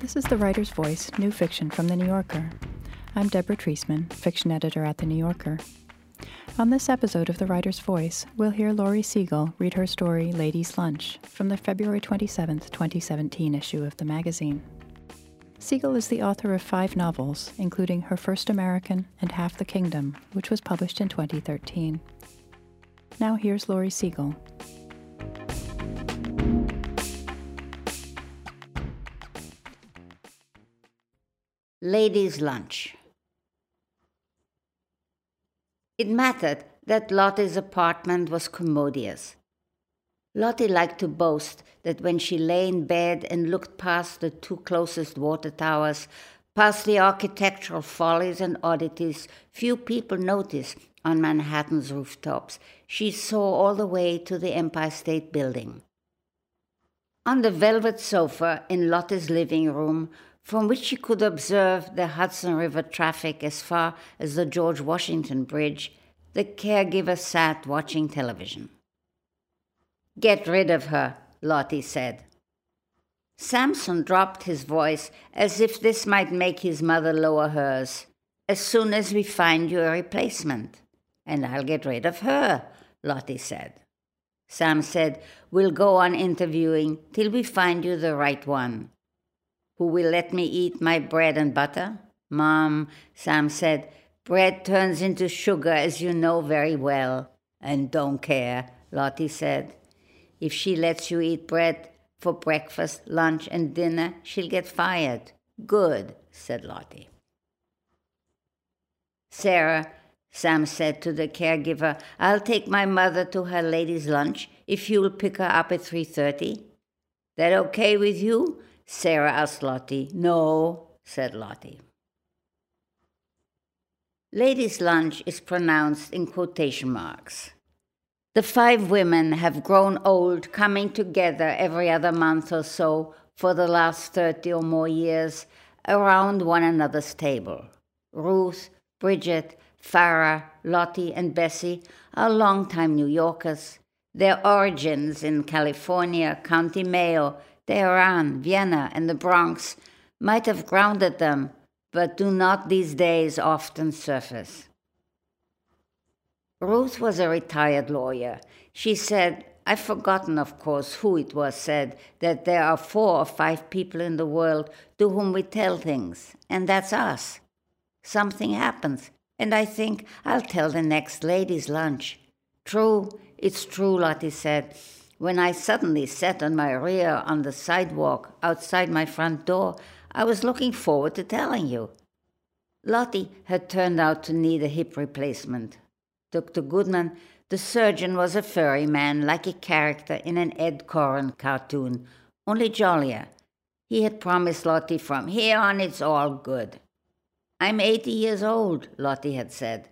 This is The Writer's Voice, new fiction from The New Yorker. I'm Deborah Treisman, fiction editor at The New Yorker. On this episode of The Writer's Voice, we'll hear Lore Segal read her story Ladies' Lunch from the February 27, 2017 issue of the magazine. Segal is the author of five novels, including Her First American and Half the Kingdom, which was published in 2013. Now here's Lore Segal. Ladies' Lunch. It mattered that Lotte's apartment was commodious. Lotte liked to boast that when she lay in bed and looked past the two closest water towers, past the architectural follies and oddities few people notice on Manhattan's rooftops, she saw all the way to the Empire State Building. On the velvet sofa in Lotte's living room, from which she could observe the Hudson River traffic as far as the George Washington Bridge, the caregiver sat watching television. Get rid of her, Lotte said. Samson dropped his voice as if this might make his mother lower hers. As soon as we find you a replacement. And I'll get rid of her, Lotte said. Sam said, We'll go on interviewing till we find you the right one who will let me eat my bread and butter? Mom, Sam said, bread turns into sugar, as you know very well. And don't care, Lotte said. If she lets you eat bread for breakfast, lunch, and dinner, she'll get fired. Good, said Lotte. Sarah, Sam said to the caregiver, I'll take my mother to her ladies' lunch if you'll pick her up at 3.30. That okay with you? Sarah asked Lotte. No, said Lotte. Ladies' lunch is pronounced in quotation marks. The five women have grown old coming together every other month or so for the last 30 or more years around one another's table. Ruth, Bridget, Farah, Lotte, and Bessie are longtime New Yorkers. Their origins in California, County Mayo, Tehran, Vienna, and the Bronx might have grounded them, but do not these days often surface. Ruth was a retired lawyer. She said, I've forgotten, of course, who it was said that there are four or five people in the world to whom we tell things, and that's us. Something happens, and I think I'll tell the next lady's lunch. True, it's true, Lotte said when I suddenly sat on my rear on the sidewalk outside my front door, I was looking forward to telling you. Lotte had turned out to need a hip replacement. Dr. Goodman, the surgeon, was a furry man like a character in an Ed Koren cartoon, only jollier. He had promised Lotte from here on it's all good. I'm 80 years old, Lotte had said.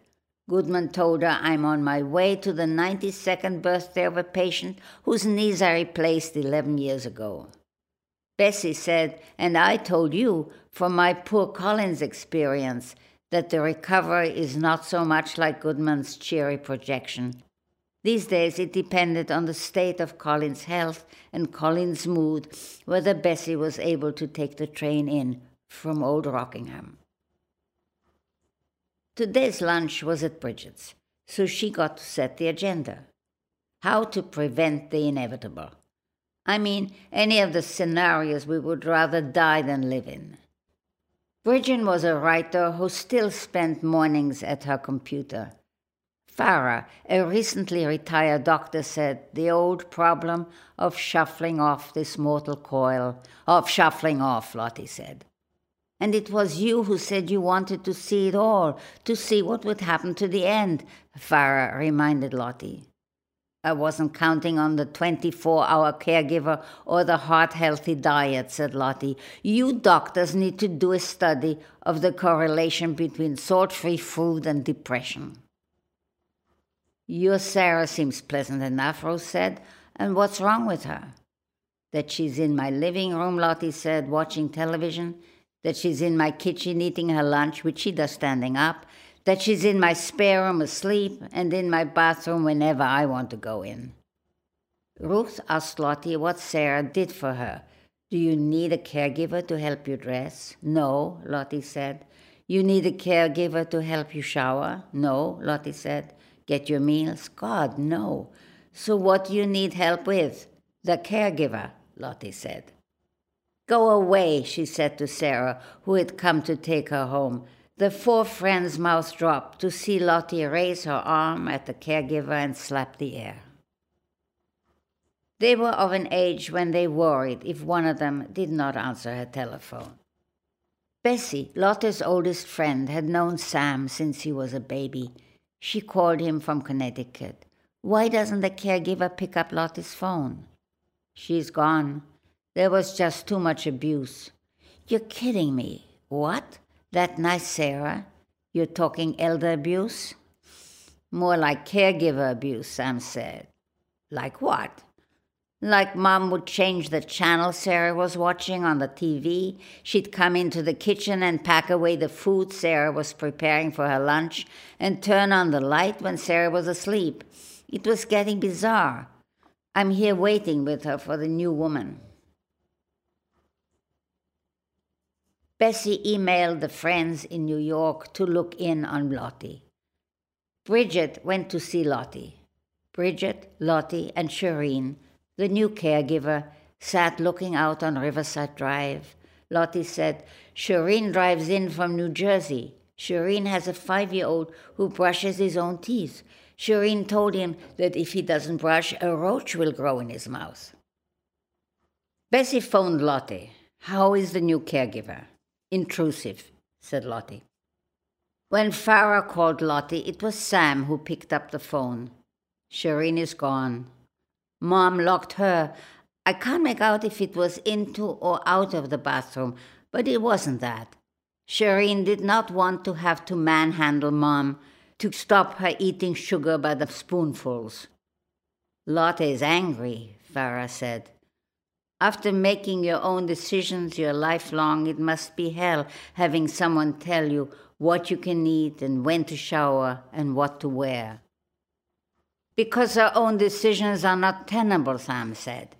Goodman told her I'm on my way to the 92nd birthday of a patient whose knees I replaced 11 years ago. Bessie said, and I told you from my poor Collins experience, that the recovery is not so much like Goodman's cheery projection. These days it depended on the state of Collins' health and Collins' mood whether Bessie was able to take the train in from Old Rockingham. Today's lunch was at Bridget's, so she got to set the agenda. How to prevent the inevitable. I mean, any of the scenarios we would rather die than live in. Bridget was a writer who still spent mornings at her computer. Farah, a recently retired doctor, said the old problem of shuffling off this mortal coil, of shuffling off, Lotte said. And it was you who said you wanted to see it all, to see what would happen to the end, Farah reminded Lotte. I wasn't counting on the 24 hour caregiver or the heart healthy diet, said Lotte. You doctors need to do a study of the correlation between salt free food and depression. Your Sarah seems pleasant enough, Rose said. And what's wrong with her? That she's in my living room, Lotte said, watching television that she's in my kitchen eating her lunch, which she does standing up, that she's in my spare room asleep, and in my bathroom whenever I want to go in. Ruth asked Lotte what Sarah did for her. Do you need a caregiver to help you dress? No, Lotte said. You need a caregiver to help you shower? No, Lotte said. Get your meals? God, no. So what do you need help with? The caregiver, Lotte said. Go away, she said to Sarah, who had come to take her home. The four friends' mouths dropped to see Lotte raise her arm at the caregiver and slap the air. They were of an age when they worried if one of them did not answer her telephone. Bessie, Lotte's oldest friend, had known Sam since he was a baby. She called him from Connecticut. Why doesn't the caregiver pick up Lotte's phone? She's gone. There was just too much abuse. You're kidding me. What? That nice Sarah? You're talking elder abuse? More like caregiver abuse, Sam said. Like what? Like mom would change the channel Sarah was watching on the TV. She'd come into the kitchen and pack away the food Sarah was preparing for her lunch and turn on the light when Sarah was asleep. It was getting bizarre. I'm here waiting with her for the new woman. Bessie emailed the friends in New York to look in on Lotte. Bridget went to see Lotte. Bridget, Lotte, and Shireen the new caregiver sat looking out on Riverside Drive. Lotte said, Shireen drives in from New Jersey. Shireen has a five year old who brushes his own teeth. Shireen told him that if he doesn't brush, a roach will grow in his mouth. Bessie phoned Lotte. How is the new caregiver? Intrusive, said Lotte. When Farah called Lotte, it was Sam who picked up the phone. Shireen is gone. Mom locked her. I can't make out if it was into or out of the bathroom, but it wasn't that. Shireen did not want to have to manhandle Mom to stop her eating sugar by the spoonfuls. Lotte is angry, Farah said. After making your own decisions your life long, it must be hell having someone tell you what you can eat and when to shower and what to wear because our own decisions are not tenable, Sam said.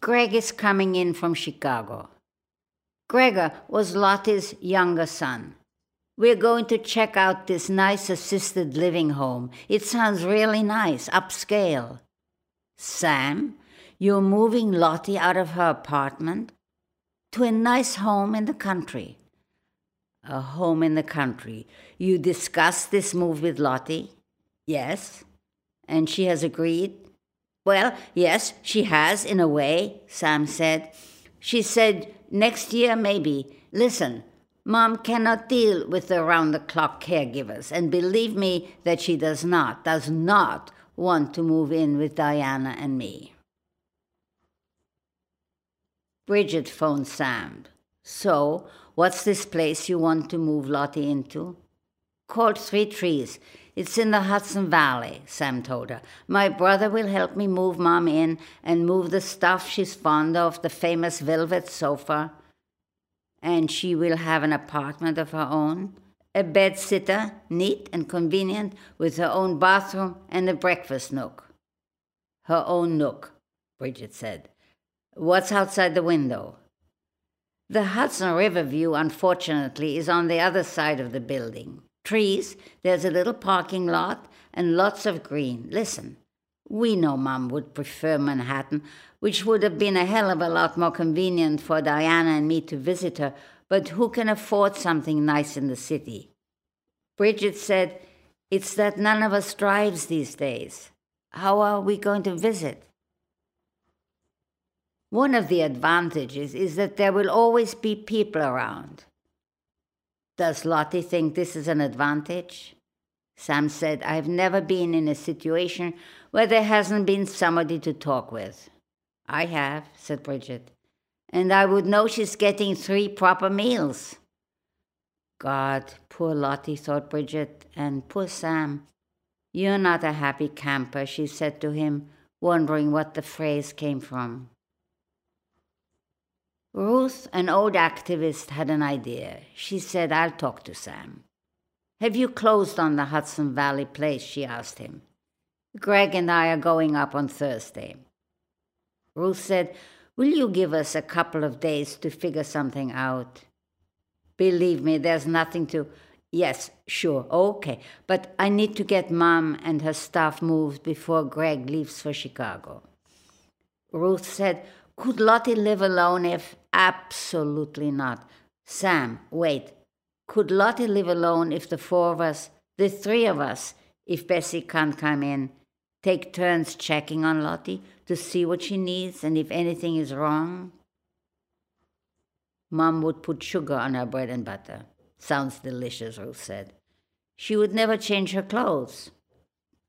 Greg is coming in from Chicago. Gregor was Lotte's younger son. We're going to check out this nice assisted living home. It sounds really nice, upscale. Sam, you're moving Lotte out of her apartment to a nice home in the country. A home in the country. You discussed this move with Lotte? Yes. And she has agreed? Well, yes, she has, in a way, Sam said. She said, next year, maybe. Listen, Mom cannot deal with the round the clock caregivers, and believe me that she does not, does not want to move in with Diana and me. Bridget phoned Sam. So, what's this place you want to move Lotte into? Called Three Trees. It's in the Hudson Valley, Sam told her. My brother will help me move Mom in and move the stuff she's fond of, the famous velvet sofa. And she will have an apartment of her own, a bed sitter, neat and convenient, with her own bathroom and a breakfast nook. Her own nook, Bridget said. What's outside the window? The Hudson River view, unfortunately, is on the other side of the building trees, there's a little parking lot, and lots of green. Listen, we know Mom would prefer Manhattan, which would have been a hell of a lot more convenient for Diana and me to visit her, but who can afford something nice in the city? Bridget said, It's that none of us drives these days. How are we going to visit? One of the advantages is that there will always be people around. Does Lotte think this is an advantage? Sam said, I've never been in a situation where there hasn't been somebody to talk with. I have, said Bridget, and I would know she's getting three proper meals. God, poor Lotte, thought Bridget, and poor Sam. You're not a happy camper, she said to him, wondering what the phrase came from. Ruth, an old activist, had an idea. She said, I'll talk to Sam. Have you closed on the Hudson Valley place? she asked him. Greg and I are going up on Thursday. Ruth said, Will you give us a couple of days to figure something out? Believe me, there's nothing to. Yes, sure, okay. But I need to get Mom and her stuff moved before Greg leaves for Chicago. Ruth said, Could Lotte live alone if. Absolutely not. Sam, wait. Could Lotte live alone if the four of us, the three of us, if Bessie can't come in, take turns checking on Lotte to see what she needs and if anything is wrong? Mom would put sugar on her bread and butter. Sounds delicious, Ruth said. She would never change her clothes.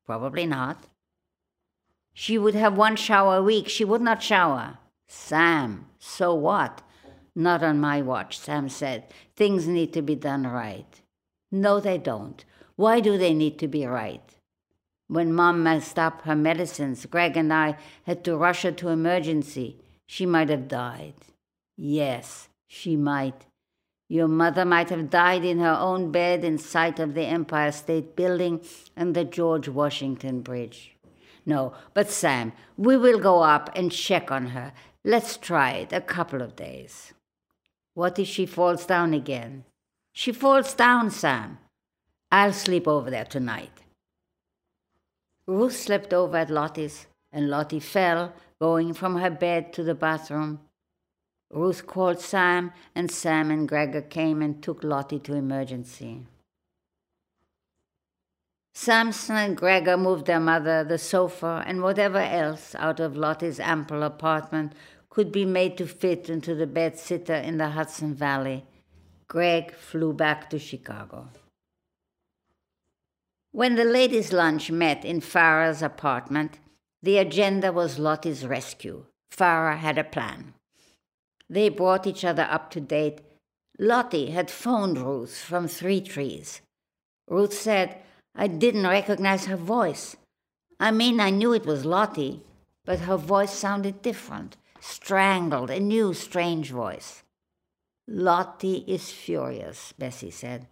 Probably not. She would have one shower a week. She would not shower. Sam, so what? Not on my watch, Sam said. Things need to be done right. No, they don't. Why do they need to be right? When Mom messed up her medicines, Greg and I had to rush her to emergency. She might have died. Yes, she might. Your mother might have died in her own bed in sight of the Empire State Building and the George Washington Bridge. No, but Sam, we will go up and check on her. Let's try it a couple of days. What if she falls down again? She falls down, Sam. I'll sleep over there tonight. Ruth slept over at Lotte's, and Lotte fell, going from her bed to the bathroom. Ruth called Sam, and Sam and Gregor came and took Lotte to emergency. Samson and Gregor moved their mother, the sofa, and whatever else out of Lotte's ample apartment could be made to fit into the bed sitter in the Hudson Valley. Greg flew back to Chicago. When the ladies' lunch met in Farah's apartment, the agenda was Lotte's rescue. Farah had a plan. They brought each other up to date. Lotte had phoned Ruth from Three Trees. Ruth said, I didn't recognize her voice. I mean, I knew it was Lotte, but her voice sounded different, strangled, a new, strange voice. Lotte is furious, Bessie said.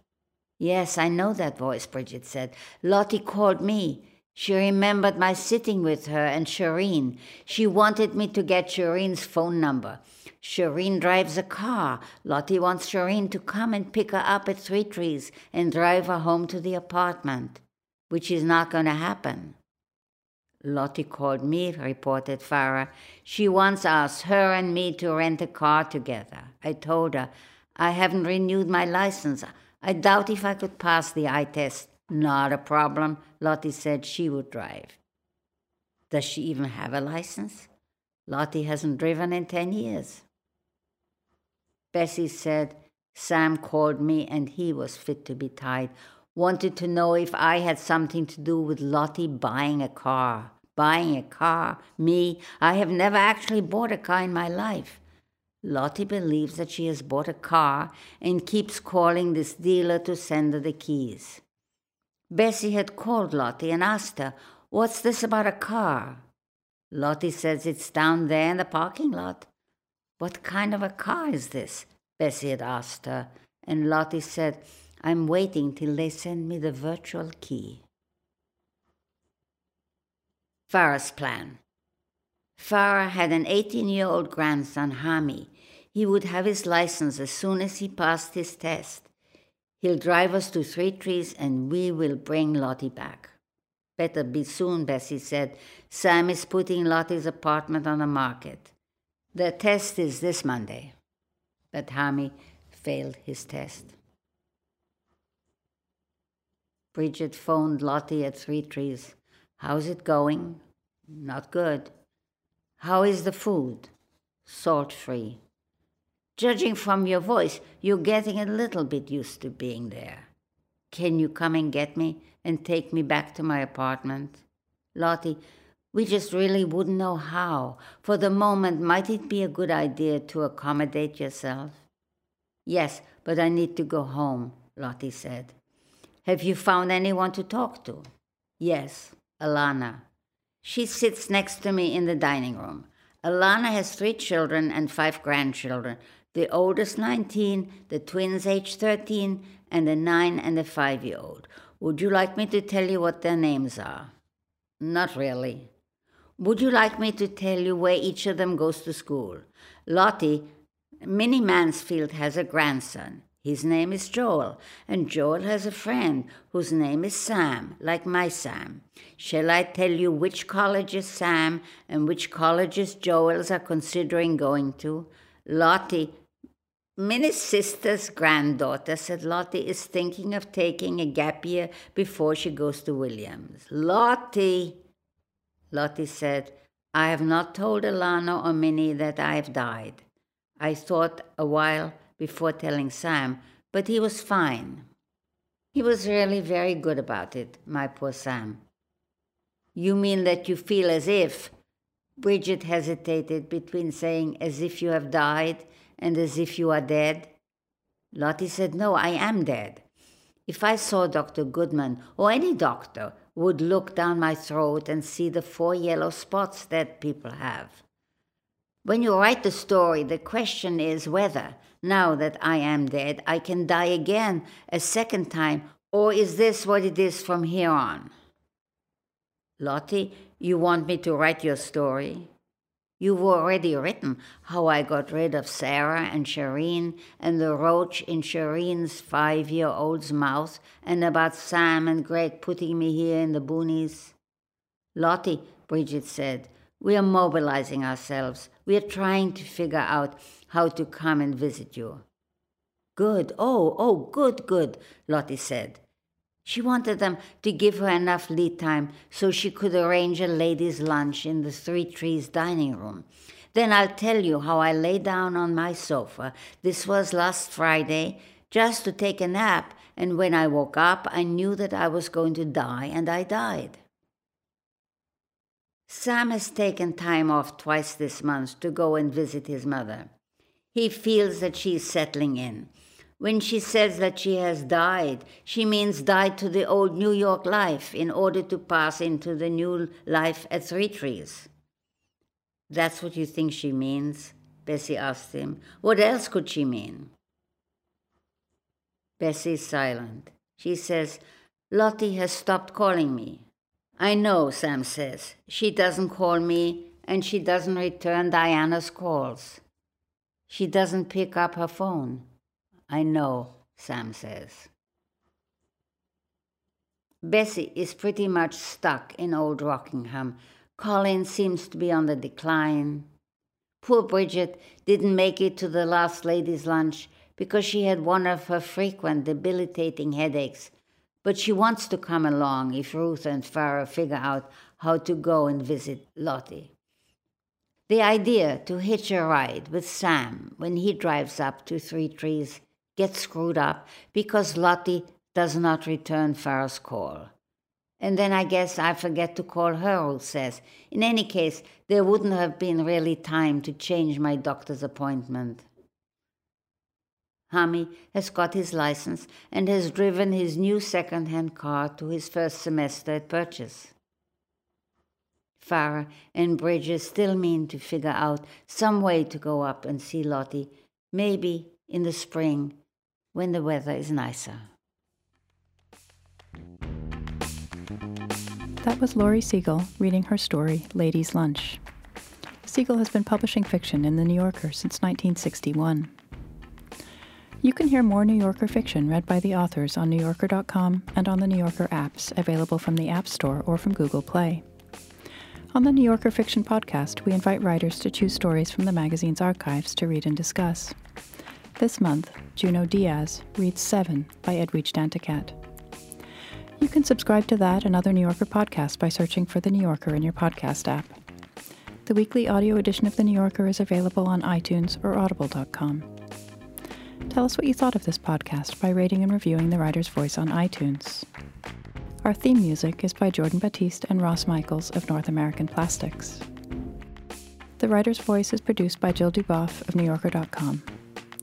Yes, I know that voice, Bridget said. Lotte called me. She remembered my sitting with her and Shireen. She wanted me to get Shireen's phone number. Shireen drives a car. Lotte wants Shireen to come and pick her up at Three Trees and drive her home to the apartment, which is not going to happen. Lotte called me, reported Farah. She wants us, her and me, to rent a car together. I told her, I haven't renewed my license. I doubt if I could pass the eye test. Not a problem, Lotte said she would drive. Does she even have a license? Lotte hasn't driven in ten years. Bessie said, Sam called me and he was fit to be tied. Wanted to know if I had something to do with Lotte buying a car. Buying a car? Me? I have never actually bought a car in my life. Lotte believes that she has bought a car and keeps calling this dealer to send her the keys. Bessie had called Lotte and asked her, What's this about a car? Lotte says it's down there in the parking lot. What kind of a car is this? Bessie had asked her, and Lotte said, I'm waiting till they send me the virtual key. Farah's plan. Farah had an 18 year old grandson, Hami. He would have his license as soon as he passed his test. He'll drive us to Three Trees and we will bring Lotte back. Better be soon, Bessie said. Sam is putting Lotte's apartment on the market. The test is this Monday. But Hami failed his test. Bridget phoned Lotte at Three Trees. How's it going? Not good. How is the food? Salt free. Judging from your voice, you're getting a little bit used to being there. Can you come and get me and take me back to my apartment? Lotte, we just really wouldn't know how. For the moment, might it be a good idea to accommodate yourself? Yes, but I need to go home, Lotte said. Have you found anyone to talk to? Yes, Alana. She sits next to me in the dining room. Alana has three children and five grandchildren. The oldest 19, the twins age 13, and the 9 and the 5 year old. Would you like me to tell you what their names are? Not really. Would you like me to tell you where each of them goes to school? Lotte, Minnie Mansfield has a grandson. His name is Joel, and Joel has a friend whose name is Sam, like my Sam. Shall I tell you which colleges Sam and which colleges Joel's are considering going to? Lotte, Minnie's sister's granddaughter said Lottie is thinking of taking a gap year before she goes to Williams. Lotte! Lotte said, I have not told Alana or Minnie that I have died. I thought a while before telling Sam, but he was fine. He was really very good about it, my poor Sam. You mean that you feel as if? Bridget hesitated between saying as if you have died and as if you are dead. Lotte said, No, I am dead. If I saw Dr. Goodman or any doctor would look down my throat and see the four yellow spots that people have. When you write the story, the question is whether, now that I am dead, I can die again a second time, or is this what it is from here on? Lotte, you want me to write your story? You've already written how I got rid of Sarah and Shireen and the roach in Shireen's five year old's mouth and about Sam and Greg putting me here in the boonies. Lotte, Bridget said, we are mobilizing ourselves. We are trying to figure out how to come and visit you. Good. Oh, oh, good, good, Lotte said. She wanted them to give her enough lead time so she could arrange a ladies' lunch in the Three Trees dining room. Then I'll tell you how I lay down on my sofa. This was last Friday, just to take a nap, and when I woke up, I knew that I was going to die, and I died. Sam has taken time off twice this month to go and visit his mother. He feels that she is settling in. When she says that she has died, she means died to the old New York life in order to pass into the new life at Three Trees. That's what you think she means? Bessie asked him. What else could she mean? Bessie's silent. She says, Lotte has stopped calling me. I know, Sam says. She doesn't call me, and she doesn't return Diana's calls. She doesn't pick up her phone. I know, Sam says. Bessie is pretty much stuck in old Rockingham. Colin seems to be on the decline. Poor Bridget didn't make it to the last ladies' lunch because she had one of her frequent debilitating headaches but she wants to come along if Ruth and Farah figure out how to go and visit Lotte. The idea to hitch a ride with Sam when he drives up to Three Trees gets screwed up because Lotte does not return Farah's call. And then I guess I forget to call her, Ruth says. In any case, there wouldn't have been really time to change my doctor's appointment. Hami has got his license and has driven his new second hand car to his first semester at Purchase. Farah and Bridget still mean to figure out some way to go up and see Lotte, maybe in the spring when the weather is nicer. That was Lore Segal reading her story, Ladies' Lunch. Segal has been publishing fiction in The New Yorker since 1961. You can hear more New Yorker fiction read by the authors on NewYorker.com and on the New Yorker apps available from the App Store or from Google Play. On the New Yorker Fiction Podcast, we invite writers to choose stories from the magazine's archives to read and discuss. This month, Junot Diaz reads Seven by Edwidge Danticat. You can subscribe to that and other New Yorker podcasts by searching for The New Yorker in your podcast app. The weekly audio edition of The New Yorker is available on iTunes or audible.com. Tell us what you thought of this podcast by rating and reviewing The Writer's Voice on iTunes. Our theme music is by Jordan Batiste and Ross Michaels of North American Plastics. The Writer's Voice is produced by Jill Duboff of NewYorker.com.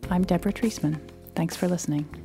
I'm Deborah Treisman. Thanks for listening.